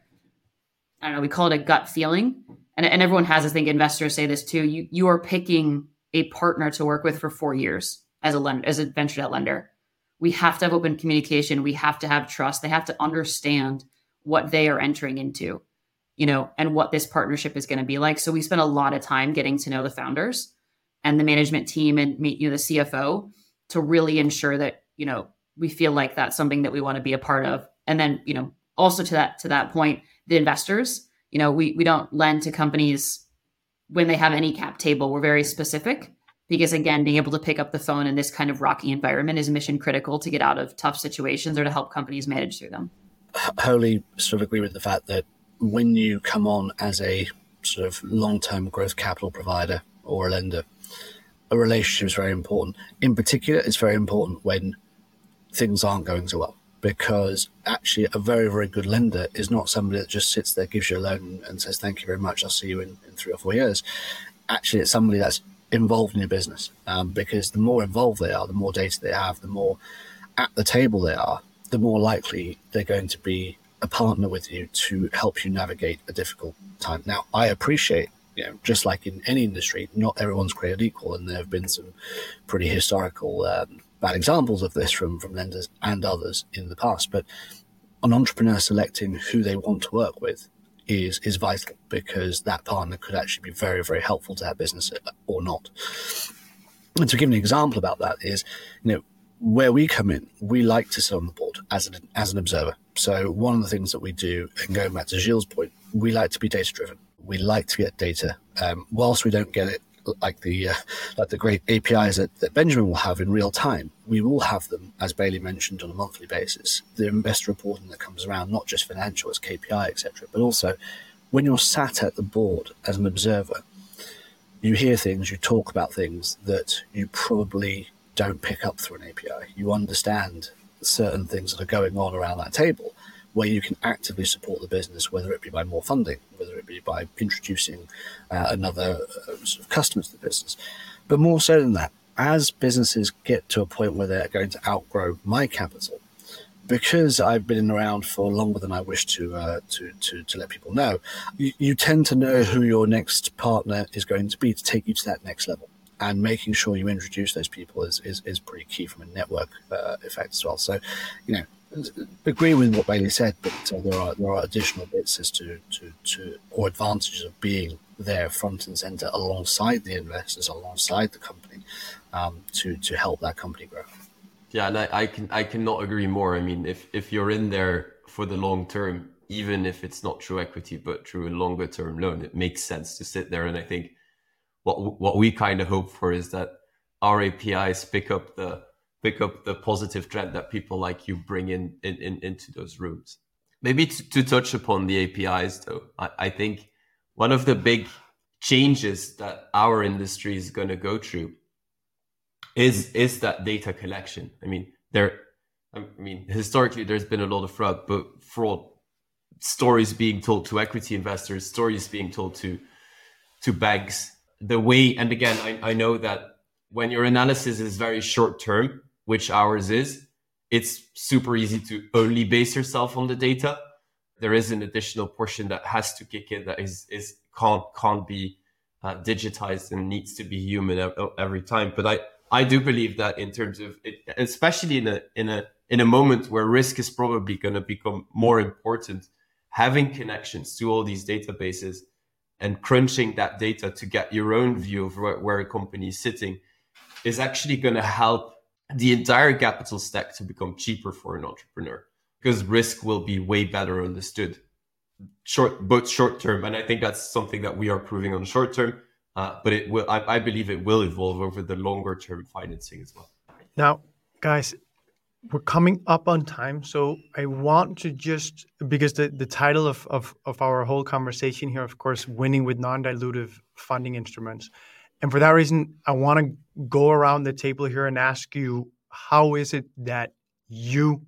Speaker 5: I don't know, we call it a gut feeling. And, and everyone has, I think investors say this too. You you are picking a partner to work with for four years as a lender, as a venture debt lender we have to have open communication. We have to have trust. They have to understand what they are entering into you know and what this partnership is going to be like. So we spend a lot of time getting to know the founders and the management team and meet you know the cfo to really ensure that you know we feel like that's something that we want to be a part of. And then you know also to that to that point the investors you know we we don't lend to companies when they have any cap table. We're very specific because again being able to pick up the phone in this kind of rocky environment is mission critical to get out of tough situations or to help companies manage through them.
Speaker 4: Wholly sort of agree with the fact that when you come on as a sort of long-term growth capital provider or a lender a relationship is very important. In particular it's very important when things aren't going so well because actually a very very good lender is not somebody that just sits there gives you a loan and says thank you very much. I'll see you in, in three or four years. Actually it's somebody that's involved in your business um, because the more involved they are, the more data they have, the more at the table they are, the more likely they're going to be a partner with you to help you navigate a difficult time. Now, I appreciate, you know, just like in any industry, not everyone's created equal, and there have been some pretty historical um, bad examples of this from from lenders and others in the past. But an entrepreneur selecting who they want to work with is is vital because that partner could actually be very very helpful to that business or not. And to give an example about that is, you know, where we come in, we like to sit on the board as an as an observer. So one of the things that we do, and going back to Gilles' point, we like to be data driven. We like to get data. Um, whilst we don't get it like the uh, like the great APIs that, that Benjamin will have in real time, we will have them, as Bailey mentioned, on a monthly basis. The investor reporting that comes around, not just financial KPI, etc., but also when you're sat at the board as an observer, you hear things, you talk about things that you probably don't pick up through an API. You understand certain things that are going on around that table where you can actively support the business, whether it be by more funding, whether it be by introducing uh, another uh, sort of customer to the business. But more so than that, as businesses get to a point where they're going to outgrow my capital, because I've been around for longer than I wish to uh, to, to, to let people know, you, you tend to know who your next partner is going to be to take you to that next level and making sure you introduce those people is, is, is pretty key from a network uh, effect as well. So, you know, agree with what Bailey said, but uh, there are there are additional bits as to, to, to or advantages of being there front and center alongside the investors, alongside the company, um, to to help that company grow.
Speaker 2: Yeah, and I, I can I cannot agree more. I mean, if if you're in there for the long term, even if it's not through equity but through a longer term loan, it makes sense to sit there. And I think what what we kind of hope for is that our APIs pick up the pick up the positive trend that people like you bring in, in, in into those rooms. Maybe to, to, touch upon the APIs, though, I, I think one of the big changes that our industry is going to go through is is that data collection. I mean, there. I mean, historically, there's been a lot of fraud, but fraud stories being told to equity investors, stories being told to to banks. The way, and again, I, I know that when your analysis is very short term, which ours is, it's super easy to only base yourself on the data. There is an additional portion that has to kick in that is is can't can't be uh, digitized and needs to be human every time. But I I do believe that in terms of it, especially in a in a in a moment where risk is probably going to become more important, having connections to all these databases and crunching that data to get your own view of where, where a company is sitting is actually going to help the entire capital stack to become cheaper for an entrepreneur because risk will be way better understood short both short term and i think that's something that we are proving on short term uh, but it will I, I believe it will evolve over the longer term financing as well.
Speaker 1: Now guys we're coming up on time so i want to just because the, the title of, of, of our whole conversation here of course winning with non-dilutive funding instruments and for that reason i want to go around the table here and ask you how is it that you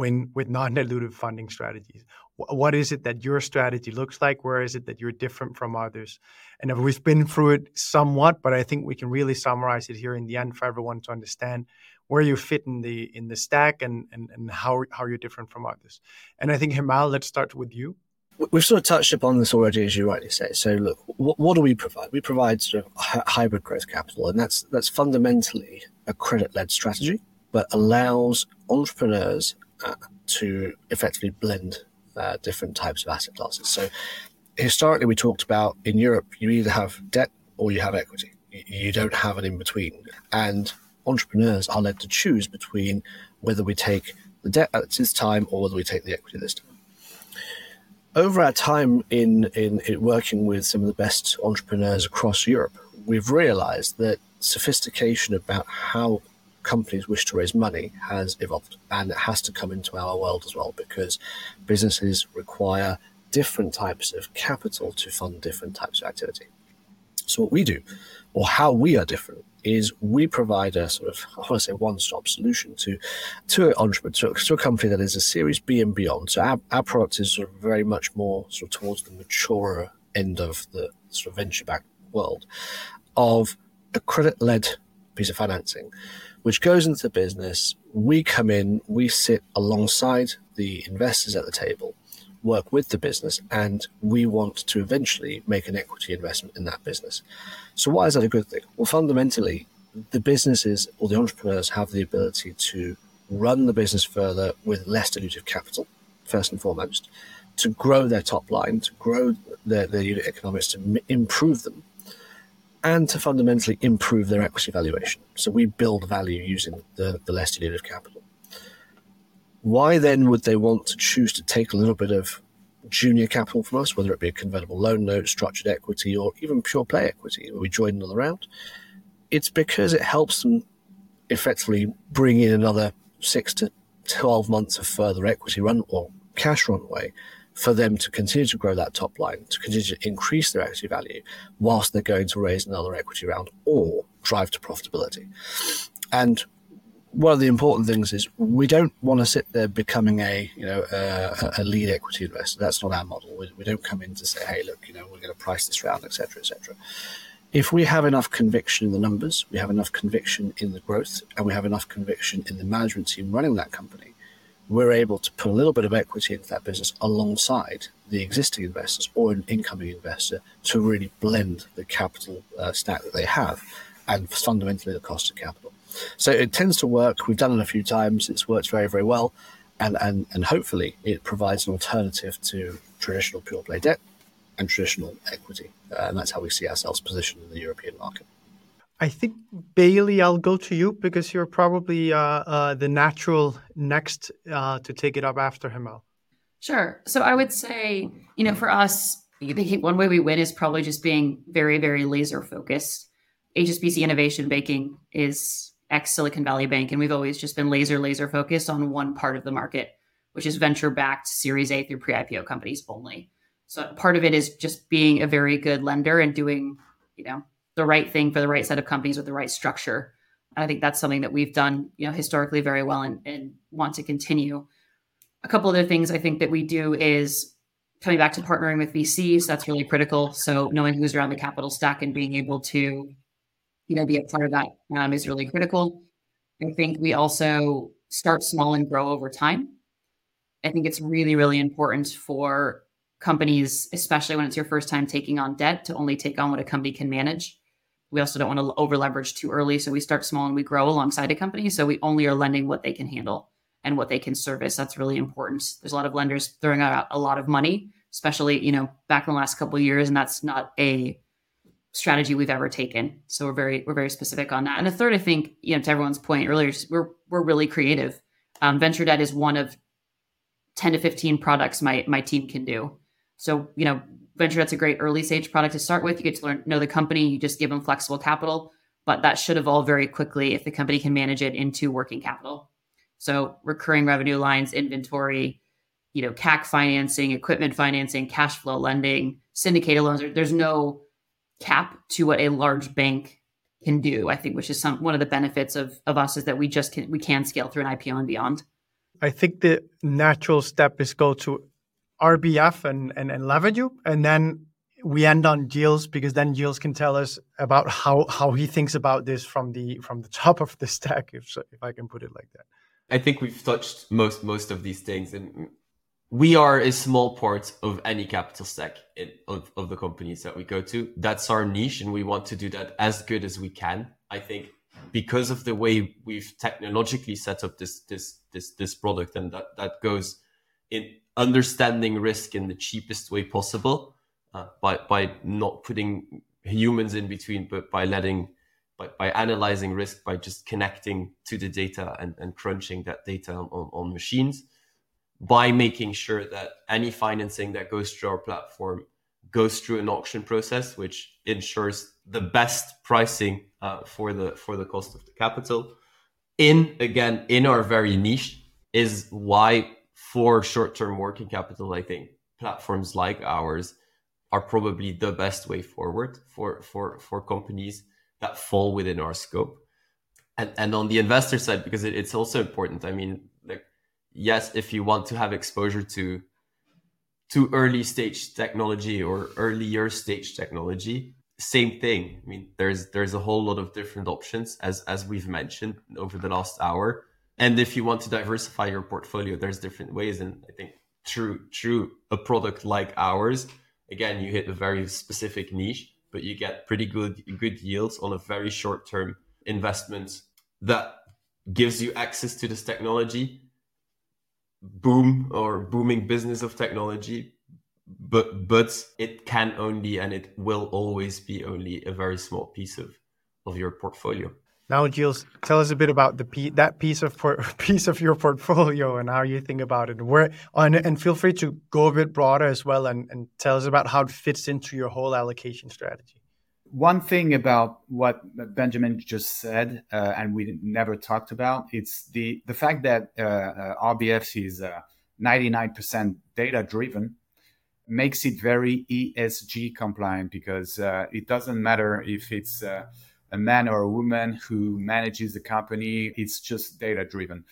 Speaker 1: win with non-dilutive funding strategies? What is it that your strategy looks like? Where is it that you're different from others? And we've been through it somewhat but i think we can really summarize it here in the end for everyone to understand where you fit in the in the stack and and, and how how you're different from others. And i think Hemal let's start with you
Speaker 4: We've sort of touched upon this already, as you rightly say. So, look, what, what do we provide? We provide sort of hybrid growth capital, and that's that's fundamentally a credit-led strategy, but allows entrepreneurs uh, to effectively blend uh, different types of asset classes. So, historically, we talked about in Europe, you either have debt or you have equity. You don't have an in between, and entrepreneurs are led to choose between whether we take the debt at this time or whether we take the equity this time over our time in, in, in working with some of the best entrepreneurs across Europe, we've realized that sophistication about how companies wish to raise money has evolved and it has to come into our world as well because businesses require different types of capital to fund different types of activity. So, what we do, or how we are different, is we provide a sort of I want to say one stop solution to to an entrepreneur to, to, a company that is a Series B and beyond. So our, our product is sort of very much more sort of towards the mature end of the sort of venture backed world of a credit led piece of financing, which goes into the business. We come in, we sit alongside the investors at the table work with the business and we want to eventually make an equity investment in that business. So, why is that a good thing? Well, fundamentally, the businesses or the entrepreneurs have the ability to run the business further with less dilutive capital, first and foremost, to grow their top line, to grow their, their unit economics, to m- improve them, and to fundamentally improve their equity valuation. So, we build value using the, the less dilutive capital. Why then would they want to choose to take a little bit of junior capital from us, whether it be a convertible loan note, structured equity, or even pure play equity, where we join another round? It's because it helps them effectively bring in another six to 12 months of further equity run or cash runway for them to continue to grow that top line, to continue to increase their equity value whilst they're going to raise another equity round or drive to profitability. And one of the important things is we don't want to sit there becoming a you know a, a lead equity investor. That's not our model. We, we, don't come in to say, hey, look, you know, we're going to price this round, etc., etc. If we have enough conviction in the numbers, we have enough conviction in the growth, and we have enough conviction in the management team running that company, we're able to put a little bit of equity into that business alongside the existing investors or an incoming investor to really blend the capital uh, stack that they have and fundamentally the cost of capital. So it tends to work. We've done it a few times. It's worked very, very well. And, and, and hopefully it provides an alternative to traditional pure play debt and traditional equity. Uh, and that's how we see ourselves positioned in the European market.
Speaker 1: I think Bailey, I'll go to you because you're probably uh, uh, the natural next uh, to take it up after Hemal.
Speaker 5: Sure. So I would say, you know, for us, I think one way we win is probably just being very, very laser focused. HSBC Innovation Banking is ex Silicon Valley Bank, and we've always just been laser, laser focused on one part of the market, which is venture backed Series A through pre IPO companies only. So part of it is just being a very good lender and doing, you know, the right thing for the right set of companies with the right structure And I think that's something that we've done, you know, historically very well and, and want to continue. A couple other things I think that we do is coming back to partnering with VCs. That's really critical. So knowing who's around the capital stack and being able to, you know, be a part of that um, is really critical. I think we also start small and grow over time. I think it's really, really important for companies, especially when it's your first time taking on debt, to only take on what a company can manage. We also don't want to over leverage too early. So we start small and we grow alongside a company. So we only are lending what they can handle and what they can service. That's really important. There's a lot of lenders throwing out a lot of money, especially, you know, back in the last couple years. And that's not a strategy we've ever taken. So we're very, we're very specific on that. And the third, I think, you know, to everyone's point earlier, we're, we're really creative. Um, venture debt is one of 10 to 15 products my, my team can do. So, you know, venture debt's a great early stage product to start with. You get to learn, know the company, you just give them flexible capital, but that should evolve very quickly if the company can manage it into working capital. So recurring revenue lines, inventory, you know, CAC financing, equipment financing, cash flow lending, syndicated loans. There's no cap to what a large bank can do. I think, which is some one of the benefits of of us is that we just can we can scale through an IPO and beyond.
Speaker 1: I think the natural step is go to RBF and, and, and Levenue, and then we end on Gilles because then Gilles can tell us about how how he thinks about this from the from the top of the stack, if so, if I can put it like that.
Speaker 2: I think we've touched most most of these things, and we are a small part of any capital stack in, of, of the companies that we go to. That's our niche, and we want to do that as good as we can. I think because of the way we've technologically set up this this this this product, and that that goes in understanding risk in the cheapest way possible uh, by by not putting humans in between, but by letting by, by analyzing risk by just connecting to the data and, and crunching that data on, on, on machines by making sure that any financing that goes through our platform goes through an auction process which ensures the best pricing uh, for the for the cost of the capital in again in our very niche is why for short-term working capital, I think platforms like ours are probably the best way forward for for for companies that fall within our scope. And and on the investor side, because it, it's also important. I mean, yes, if you want to have exposure to to early stage technology or earlier stage technology, same thing. I mean, there's there's a whole lot of different options as as we've mentioned over the last hour. And if you want to diversify your portfolio there's different ways. And i think through through a product like ours again you hit a very specific niche but you get pretty good good yields on a very short term investment that gives you access to this technology boom or booming business of technology but but it can only and it will always be only a very small piece of of your portfolio
Speaker 1: now, Gilles, tell us a bit about the that piece of por- piece of your portfolio and how you think about it. Where and, and feel free to go a bit broader as well and, and tell us about how it fits into your whole allocation strategy.
Speaker 3: One thing about what Benjamin just said, uh, and we never talked about, it's the the fact that uh, uh, RBF is uh, ninety nine percent data driven makes it very ESG compliant because uh, it doesn't matter if it's uh, a man or a woman who manages the company. It's just data driven.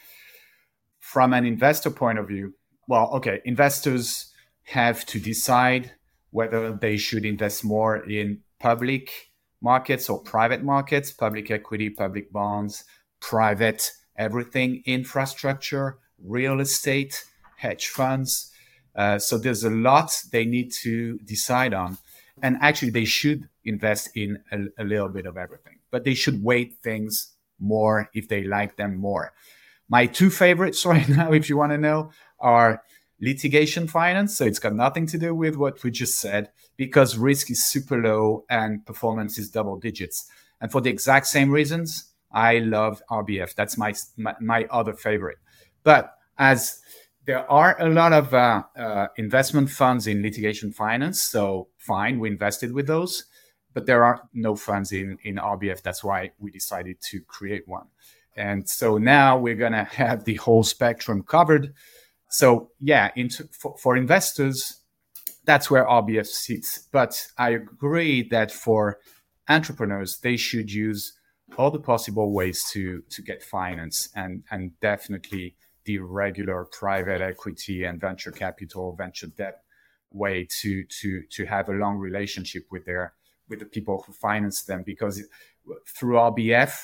Speaker 3: From an investor point of view, well, okay, investors have to decide whether they should invest more in public markets or private markets, public equity, public bonds, private everything, infrastructure, real estate, hedge funds. Uh, so there's a lot they need to decide on. And actually, they should invest in a, a little bit of everything, but they should weight things more if they like them more. My two favorites right now, if you want to know, are litigation finance. So it's got nothing to do with what we just said because risk is super low and performance is double digits. And for the exact same reasons, I love RBF. That's my, my, my other favorite. But as there are a lot of uh, uh, investment funds in litigation finance. So fine, we invested with those, but there are no funds in, in RBF. That's why we decided to create one. And so now we're going to have the whole spectrum covered. So yeah, into, for, for investors, that's where RBF sits. But I agree that for entrepreneurs, they should use all the possible ways to to get finance and and definitely the regular private equity and venture capital, venture debt way to to to have a long relationship with their with the people who finance them because through RBF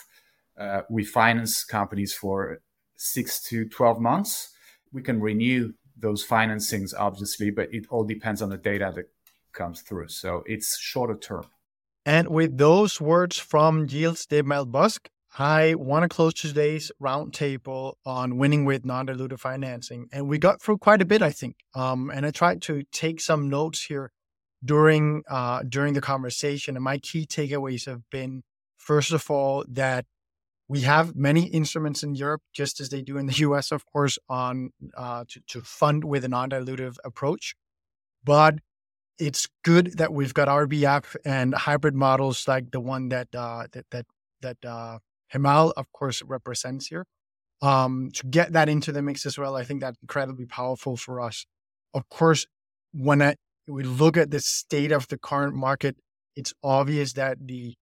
Speaker 3: uh, we finance companies for six to 12 months. We can renew those financings, obviously, but it all depends on the data that comes through. So it's shorter term.
Speaker 1: And with those words from Gilles de Malbosc, I want to close today's roundtable on winning with non-dilutive financing. And we got through quite a bit, I think. Um, and I tried to take some notes here during uh, during the conversation. And my key takeaways have been, first of all, that we have many instruments in Europe, just as they do in the US, of course, on uh, to, to fund with a non-dilutive approach. But it's good that we've got RBF and hybrid models like the one that uh, that that that uh, Hemal, of course, represents here. Um, to get that into the mix as well, I think that's incredibly powerful for us. Of course, when I, we look at the state of the current market, it's obvious that the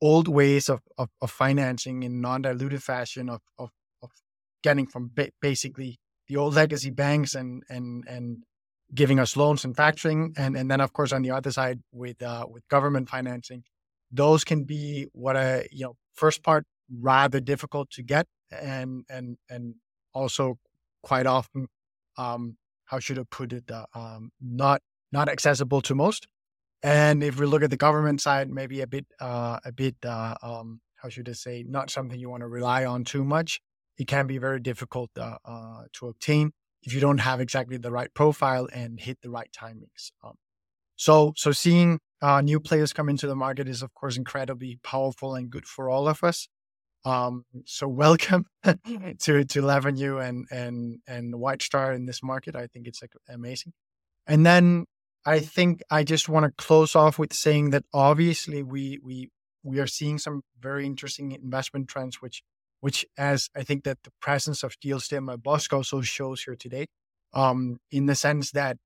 Speaker 1: old ways of, of, of financing in non-dilutive fashion of, of, of getting from ba- basically the old legacy banks and and and giving us loans and factoring. And and then of course on the other side with uh, with government financing those can be what I you know first part rather difficult to get and and and also quite often um how should I put it uh, um not not accessible to most and if we look at the government side, maybe a bit, uh, a bit, uh, um, how should I say, not something you want to rely on too much. It can be very difficult uh, uh, to obtain if you don't have exactly the right profile and hit the right timings. Um, so, so seeing uh, new players come into the market is, of course, incredibly powerful and good for all of us. Um, so welcome to to Levenue and and and White Star in this market. I think it's amazing. And then I think I just want to close off with saying that obviously we we we are seeing some very interesting investment trends, which which as I think that the presence of Gilles de Malbosc also shows here today, um, in the sense that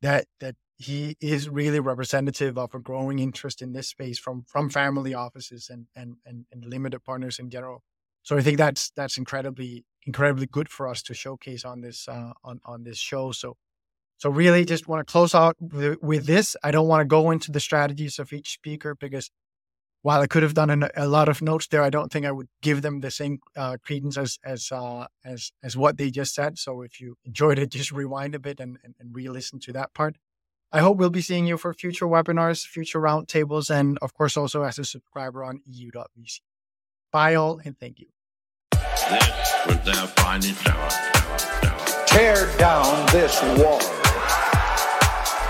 Speaker 1: that that he is really representative of a growing interest in this space from from family offices and and and, and limited partners in general. So I think that's that's incredibly incredibly good for us to showcase on this uh, on on this show. So so really just want to close out with, with this. I don't want to go into the strategies of each speaker because while I could have done a, a lot of notes there, I don't think I would give them the same uh, credence as as uh, as as what they just said. So if you enjoyed it, just rewind a bit and, and, and re-listen to that part. I hope we'll be seeing you for future webinars, future roundtables, and of course also as a subscriber on EU.vc. Bye all, and thank you. This was their finest
Speaker 6: hour. Tear down this wall.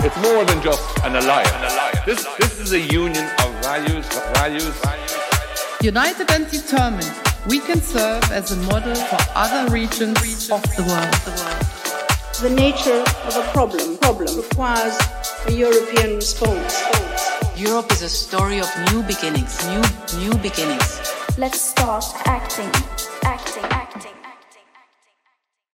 Speaker 7: It's more than just an alliance. An alliance. This, this is a union of values, values, values.
Speaker 8: United and determined, we can serve as a model for other regions of the world.
Speaker 9: The nature of a problem, problem requires a European response.
Speaker 10: Europe is a story of new beginnings, new, new beginnings.
Speaker 11: Let's start acting, acting, acting.